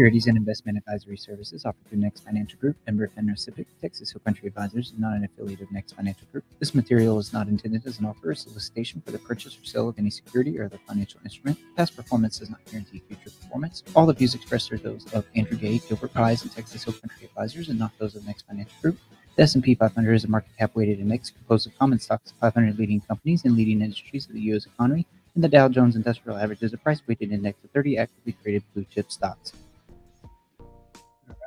Securities and investment advisory services offered through Next Financial Group, member FINRA Texas Hill Country Advisors, not an affiliate of Next Financial Group. This material is not intended as an offer or solicitation for the purchase or sale of any security or other financial instrument. Past performance does not guarantee future performance. All the views expressed are those of Andrew Gay, Gilbert Prize, and Texas Hill Country Advisors, and not those of Next Financial Group. The S&P 500 is a market cap weighted index composed of common stocks of 500 leading companies and leading industries of the U.S. economy, and the Dow Jones Industrial Average is a price weighted index of 30 actively traded blue chip stocks.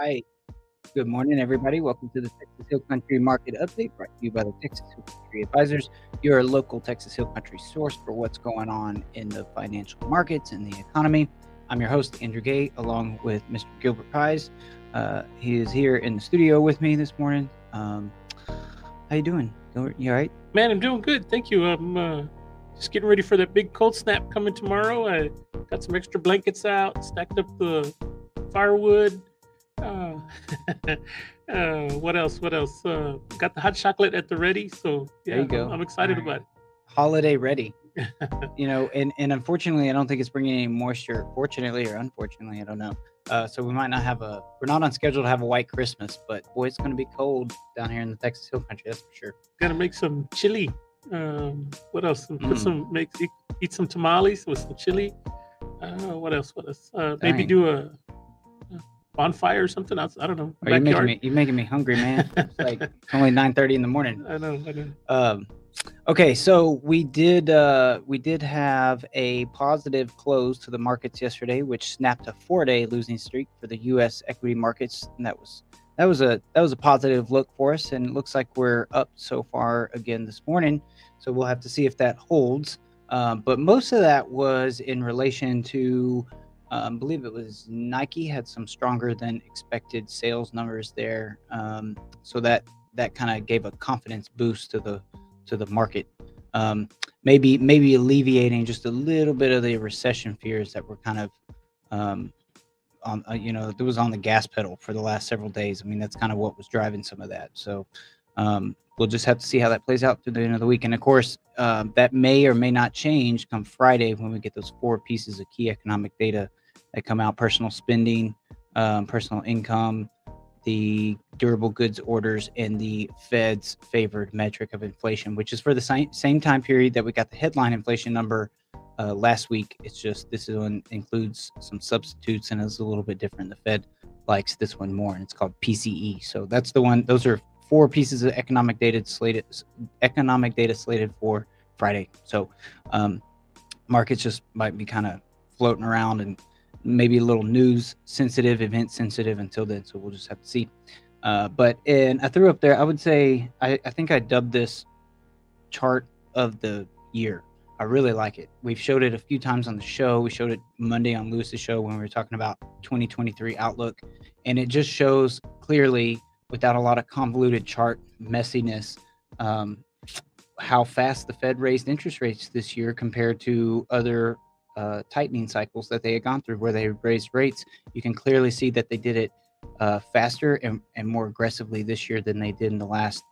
Right. Good morning, everybody. Welcome to the Texas Hill Country Market Update brought to you by the Texas Hill Country Advisors, your local Texas Hill Country source for what's going on in the financial markets and the economy. I'm your host, Andrew Gay, along with Mr. Gilbert Prize. Uh, he is here in the studio with me this morning. Um, how you doing? Gilbert? You all right? Man, I'm doing good. Thank you. I'm uh, just getting ready for that big cold snap coming tomorrow. I got some extra blankets out, stacked up the firewood. Uh, uh, what else? What else? Uh, got the hot chocolate at the ready. So yeah, There you go. I'm, I'm excited right. about it. Holiday ready. you know, and and unfortunately, I don't think it's bringing any moisture. Fortunately or unfortunately, I don't know. Uh, so we might not have a. We're not on schedule to have a white Christmas, but boy, it's going to be cold down here in the Texas Hill Country. That's for sure. Gotta make some chili. Um, what else? Put Mm. some make eat, eat some tamales with some chili. Uh, what else? What else? Uh, maybe do a bonfire or something else. I don't know. Are you making me, you're making me hungry, man. It's like it's only nine thirty in the morning. I know. I know. Um, okay, so we did uh, we did have a positive close to the markets yesterday, which snapped a four-day losing streak for the U.S. equity markets, and that was that was a that was a positive look for us, and it looks like we're up so far again this morning. So we'll have to see if that holds. Um, but most of that was in relation to, um, believe it was Nike had some stronger than expected sales numbers there, um, so that that kind of gave a confidence boost to the to the market. Um, maybe maybe alleviating just a little bit of the recession fears that were kind of um, on uh, you know that was on the gas pedal for the last several days. I mean that's kind of what was driving some of that. So um, we'll just have to see how that plays out through the end of the week. And of course, um, that may or may not change come Friday when we get those four pieces of key economic data that come out: personal spending, um, personal income, the durable goods orders and the Fed's favored metric of inflation, which is for the same, time period that we got the headline inflation number uh, last week. It's just this one includes some substitutes and is a little bit different. The Fed likes this one more, and it's called PCE. So that's the one. Those are four pieces of economic data slated, economic data slated for Friday. So um, markets just might be kind of floating around and maybe a little news sensitive, event sensitive until then. So we'll just have to see. Uh, but and I threw up there. I would say I, I think I dubbed this chart of the year. I really like it. We've showed it a few times on the show. We showed it Monday on Lewis's show when we were talking about 2023 outlook, and it just shows clearly, without a lot of convoluted chart messiness, um, how fast the Fed raised interest rates this year compared to other uh, tightening cycles that they had gone through, where they raised rates. You can clearly see that they did it uh, faster and, and more aggressively this year than they did in the last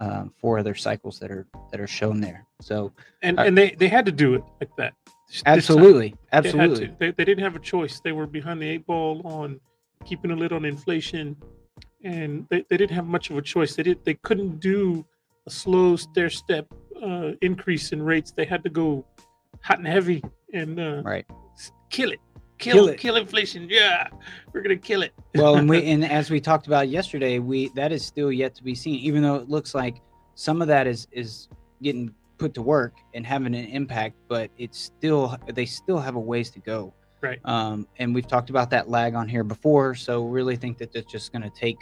um, four other cycles that are that are shown there. So And Uh, and they they had to do it like that. time. absolutely, They absolutely. They, they didn't have a choice. They were behind the eight ball on keeping a lid on inflation, and they, they didn't have much of a choice. They did. They couldn't do a slow stair step uh, increase in rates. They had to go hot and heavy and uh, right. kill it, kill, Kill kill inflation. Yeah, we're gonna kill it. well and we and as we talked about yesterday we that is still yet to be seen even though it looks like some of that is is getting put to work and having an impact but it's still they still have a ways to go Right. um and we've talked about that lag on here before so really think that that's just going to take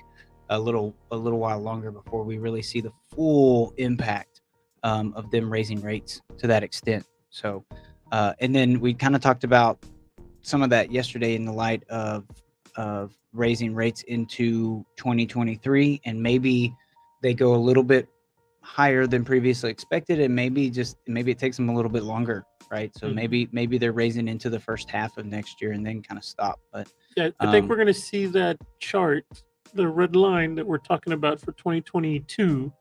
a little a little while longer before we really see the full impact um, of them raising rates to that extent so uh, and then we kind of talked about some of that yesterday in the light of of raising rates into 2023 and maybe they go a little bit higher than previously expected and maybe just maybe it takes them a little bit longer right so Mhm. maybe maybe they're raising into the first half of next year and then kind of stop but Yeah, I think Um, we're gonna see that chart, the red line that we're talking about for 2022.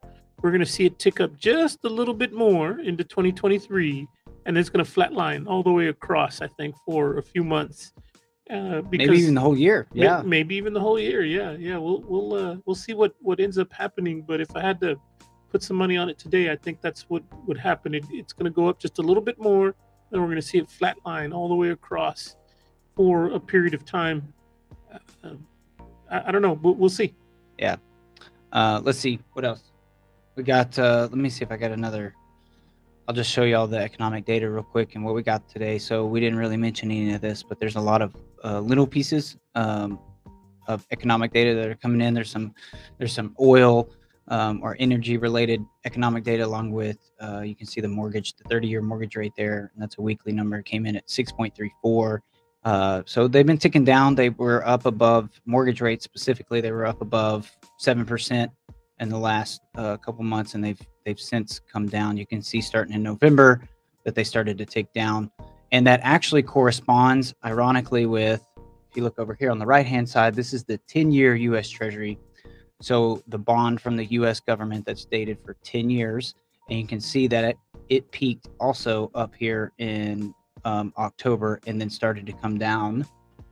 We're gonna see it tick up just a little bit more into 2023, and it's gonna flatline all the way across. I think for a few months, Uh, because maybe even the whole year. Yeah, maybe, maybe even the whole year. Yeah, yeah. We'll we'll uh, we'll see what what ends up happening. But if I had to put some money on it today, I think that's what would happen. It, it's going to go up just a little bit more, and we're going to see it flatline all the way across for a period of time. Uh, um, I, I, don't know, but we'll see. Yeah. Uh, let's see what else we got. Uh, let me see if I got another I'll just show you all the economic data real quick and what we got today. So we didn't really mention any of this, but there's a lot of uh, little pieces um, of economic data that are coming in. There's some there's some oil um, or energy related economic data along with uh, you can see the mortgage, the 30 year mortgage rate there, and that's a weekly number. came in at 6.34. Uh, so they've been ticking down. They were up above mortgage rates specifically. They were up above seven percent in the last uh, couple months, and they've they've since come down. You can see starting in November that they started to take down, and that actually corresponds, ironically, with if you look over here on the right hand side, this is the 10-year U.S. Treasury. So the bond from the U.S. government that's dated for 10 years, and you can see that it, it peaked also up here in um, October and then started to come down,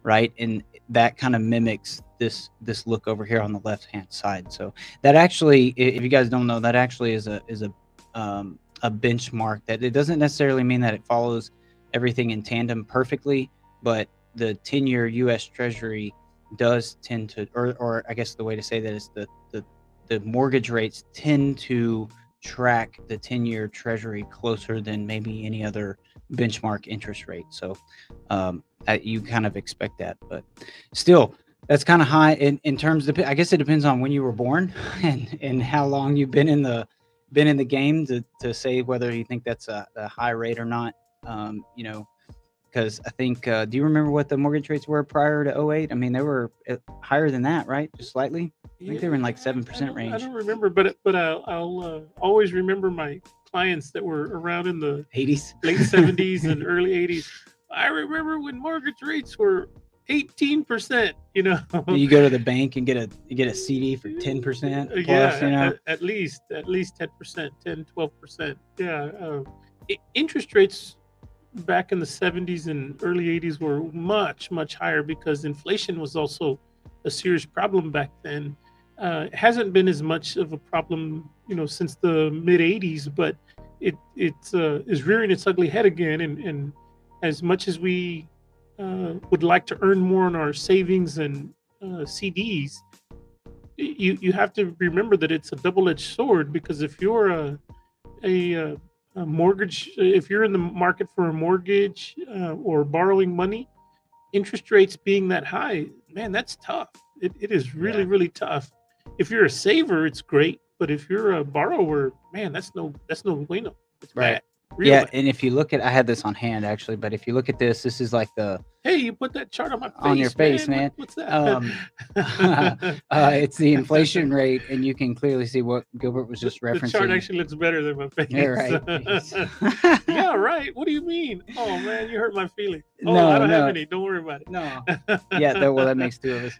right? And that kind of mimics this this look over here on the left hand side. So that actually, if you guys don't know, that actually is a is a um, a benchmark. That it doesn't necessarily mean that it follows everything in tandem perfectly, but the 10 year U.S. Treasury does tend to, or or I guess the way to say that is the the the mortgage rates tend to track the 10 year treasury closer than maybe any other benchmark interest rate. So um, you kind of expect that, but still, that's kind of high in, in terms of i guess it depends on when you were born and and how long you've been in the been in the game to, to say whether you think that's a, a high rate or not um, you know because i think uh, do you remember what the mortgage rates were prior to 08 i mean they were uh, higher than that right? Just slightly? I think they were in like 7% range i don't remember but but i'll, I'll uh, always remember my clients that were around in the 80s late 70s and early 80s i remember when mortgage rates were 18%, you know. You go to the bank and get a you get a CD for 10% plus, yeah, you know. At, at, least at least 10%, 10 12%. Yeah, uh, interest rates back in the 70s and early 80s were much much higher because inflation was also a serious problem back then. Uh, it hasn't been as much of a problem, you know, since the mid 80s, but it it uh, is rearing its ugly head again and and as much as we uh, would like to earn more on our savings and uh, CDs, you you have to remember that it's a double-edged sword because if you're a a, a mortgage, if you're in the market for a mortgage uh, or borrowing money, interest rates being that high, man, that's tough. It, it is really yeah. really tough. If you're a saver, it's great, but if you're a borrower, man, that's no that's no bueno. It's right. Bad. Really? Yeah, and if you look at, I had this on hand actually, but if you look at this, this is like the. Hey, you put that chart on my face. On your face, man. man. What's that? Um, uh, it's the inflation rate, and you can clearly see what Gilbert was just referencing. The chart actually looks better than my face. Yeah, right. yeah, right. What do you mean? Oh man, you hurt my feelings. Oh, no, I don't no. have any. Don't worry about it. No. yeah, that, well, that makes two of us.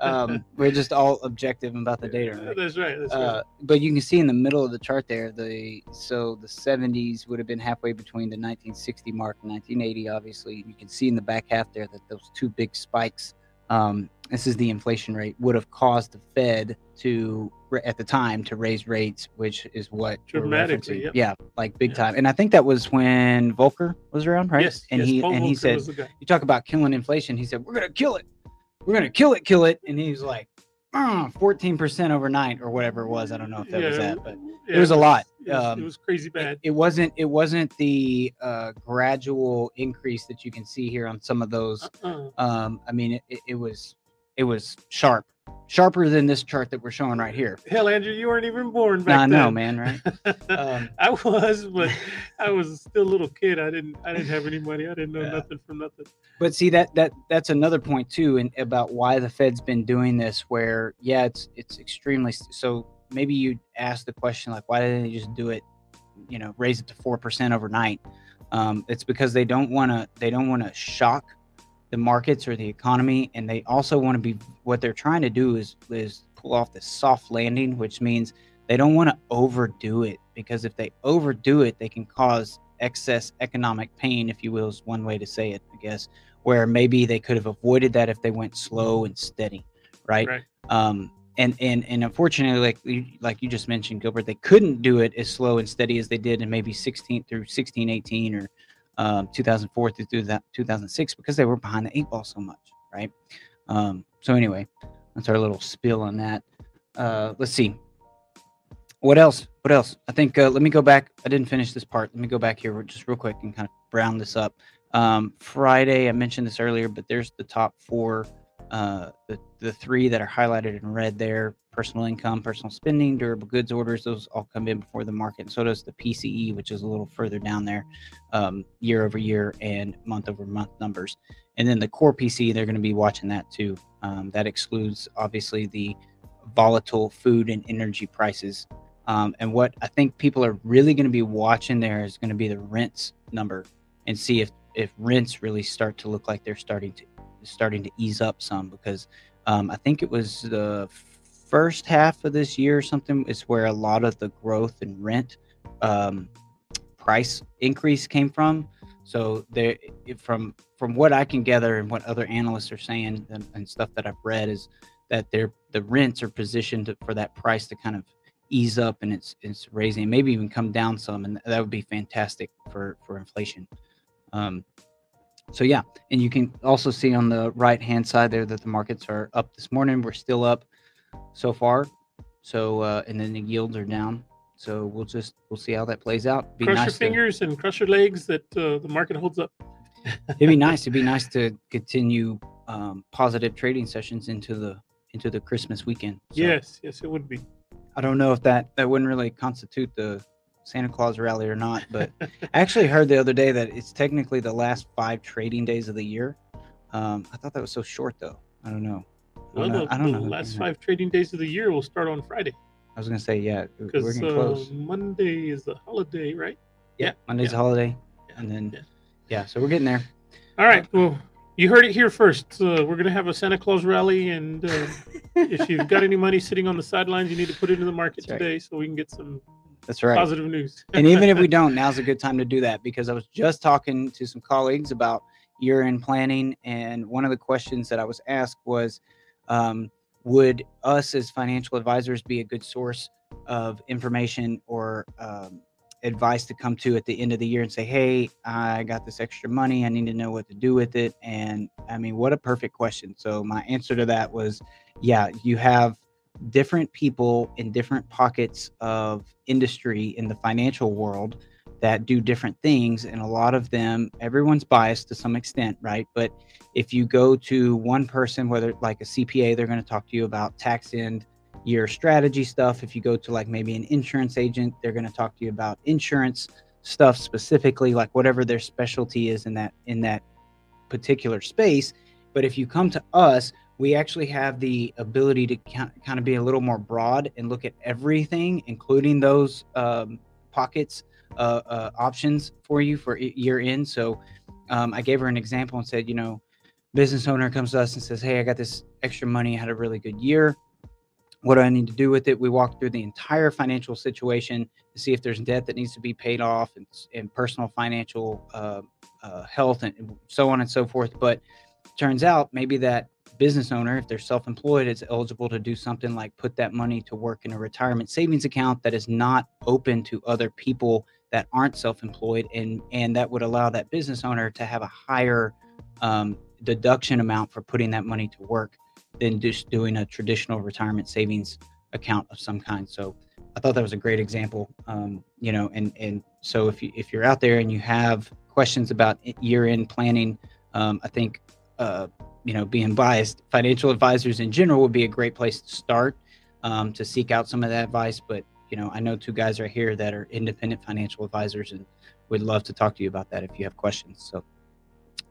Um, we're just all objective about the data. Right? That's right. That's uh, right. But you can see in the middle of the chart there, the so the 70s would have been halfway between the 1960 mark and 1980. Obviously, you can see in the back half there that those two big spikes. Um, this is the inflation rate would have caused the Fed to at the time to raise rates, which is what dramatically, yep. yeah, like big yeah. time. And I think that was when Volcker was around, right? Yes, and yes, he Paul and Volcker he said, "You talk about killing inflation." He said, "We're gonna kill it. We're gonna kill it, kill it." And he was like, uh, "14 percent overnight, or whatever it was." I don't know if that yeah, was that, but yeah, it was a lot. It was, um, it was crazy bad. It, it, wasn't. It wasn't the uh, gradual increase that you can see here on some of those. Uh-uh. Um, I mean, it, it was it was sharp sharper than this chart that we're showing right here. Hell, Andrew, you weren't even born back nah, then. I know, man. Right? Um, I was, but I was still a little kid. I didn't. I didn't have any money. I didn't know yeah. nothing from nothing. But see that that that's another point too, and about why the Fed's been doing this. Where yeah, it's it's extremely so. Maybe you ask the question like, why didn't they just do it? You know, raise it to four percent overnight. Um, it's because they don't want to. They don't want to shock the markets or the economy and they also want to be what they're trying to do is is pull off this soft landing which means they don't want to overdo it because if they overdo it they can cause excess economic pain, if you will, is one way to say it, I guess, where maybe they could have avoided that if they went slow and steady, right? Right. Um, and and and unfortunately, like you, like you just mentioned, Gilbert, they couldn't do it as slow and steady as they did in maybe 16 through 16, 18 or um, 2004 through that 2006 because they were behind the eight ball so much, right? Um, so anyway, that's our little spill on that. Uh, let's see. What else? What else? I think uh, let me go back. I didn't finish this part. Let me go back here just real quick and kind of round this up. Um, Friday, I mentioned this earlier, but there's the top four, uh, the the three that are highlighted in red there: personal income, personal spending, durable goods orders. Those all come in before the market. And so does the PCE, which is a little further down there, um, year over year and month over month numbers. And then the core PCE, they're going to be watching that too. Um, that excludes obviously the volatile food and energy prices um, and what I think people are really going to be watching there is going to be the rents number and see if if rents really start to look like they're starting to starting to ease up some because um, I think it was the first half of this year or something is where a lot of the growth in rent um, price increase came from. So there, from from what I can gather and what other analysts are saying and, and stuff that I've read is that they're the rents are positioned for that price to kind of ease up and it's it's raising, maybe even come down some, and that would be fantastic for for inflation. Um, so yeah, and you can also see on the right hand side there that the markets are up this morning. We're still up so far. So uh, and then the yields are down. So we'll just we'll see how that plays out. Be cross nice your fingers to, and cross your legs that uh, the market holds up. it'd be nice. It'd be nice to continue um, positive trading sessions into the into the Christmas weekend. So. Yes, yes, it would be. I don't know if that that wouldn't really constitute the Santa Claus rally or not, but I actually heard the other day that it's technically the last five trading days of the year. Um, I thought that was so short, though. I don't know. I don't, the, I don't the know. last five trading days of the year will start on Friday. I was gonna say yeah, because uh, Monday is the holiday, right? Yeah, Monday's yeah. a holiday, yeah. and then yeah. yeah, so we're getting there. All right, well, you heard it here first. Uh, we're going to have a Santa Claus rally, and uh, if you've got any money sitting on the sidelines, you need to put it in the market today so we can get some. That's right. Positive news. and even if we don't, now's a good time to do that because I was just talking to some colleagues about year-end planning, and one of the questions that I was asked was, um, would us as financial advisors be a good source of information or um, advice to come to at the end of the year and say, Hey, I got this extra money. I need to know what to do with it. And I mean, what a perfect question. So, my answer to that was, Yeah, you have different people in different pockets of industry in the financial world that do different things. And a lot of them, everyone's biased to some extent, right? But if you go to one person, whether like a CPA, they're going to talk to you about tax end your strategy stuff. If you go to like maybe an insurance agent, they're going to talk to you about insurance stuff specifically, like whatever their specialty is in that in that particular space. But if you come to us, we actually have the ability to kind of be a little more broad and look at everything, including those um, pockets uh, uh, options for you for year end. So um, I gave her an example and said, you know, business owner comes to us and says, "Hey, I got this extra money. I had a really good year what do I need to do with it? We walk through the entire financial situation to see if there's debt that needs to be paid off and, and personal financial uh, uh, health and so on and so forth. But turns out maybe that business owner, if they're self employed, is eligible to do something like put that money to work in a retirement savings account that is not open to other people that aren't self employed. And, and that would allow that business owner to have a higher um, deduction amount for putting that money to work than just doing a traditional retirement savings account of some kind. So I thought that was a great example. Um, you know, and and so if you if you're out there and you have questions about year end planning, um, I think uh, you know being biased, financial advisors in general would be a great place to start um, to seek out some of that advice. But you know, I know two guys right here that are independent financial advisors and would love to talk to you about that if you have questions. So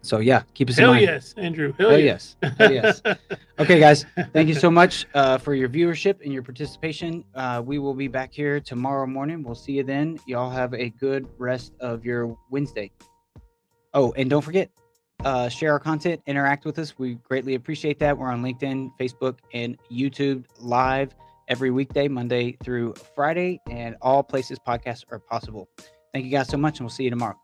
so yeah, keep us Hell in mind. yes, Andrew. Hell, Hell yes. Hell yes. okay, guys. Thank you so much uh, for your viewership and your participation. Uh, we will be back here tomorrow morning. We'll see you then. Y'all have a good rest of your Wednesday. Oh, and don't forget, uh, share our content, interact with us. We greatly appreciate that. We're on LinkedIn, Facebook, and YouTube live every weekday, Monday through Friday, and all places podcasts are possible. Thank you guys so much, and we'll see you tomorrow.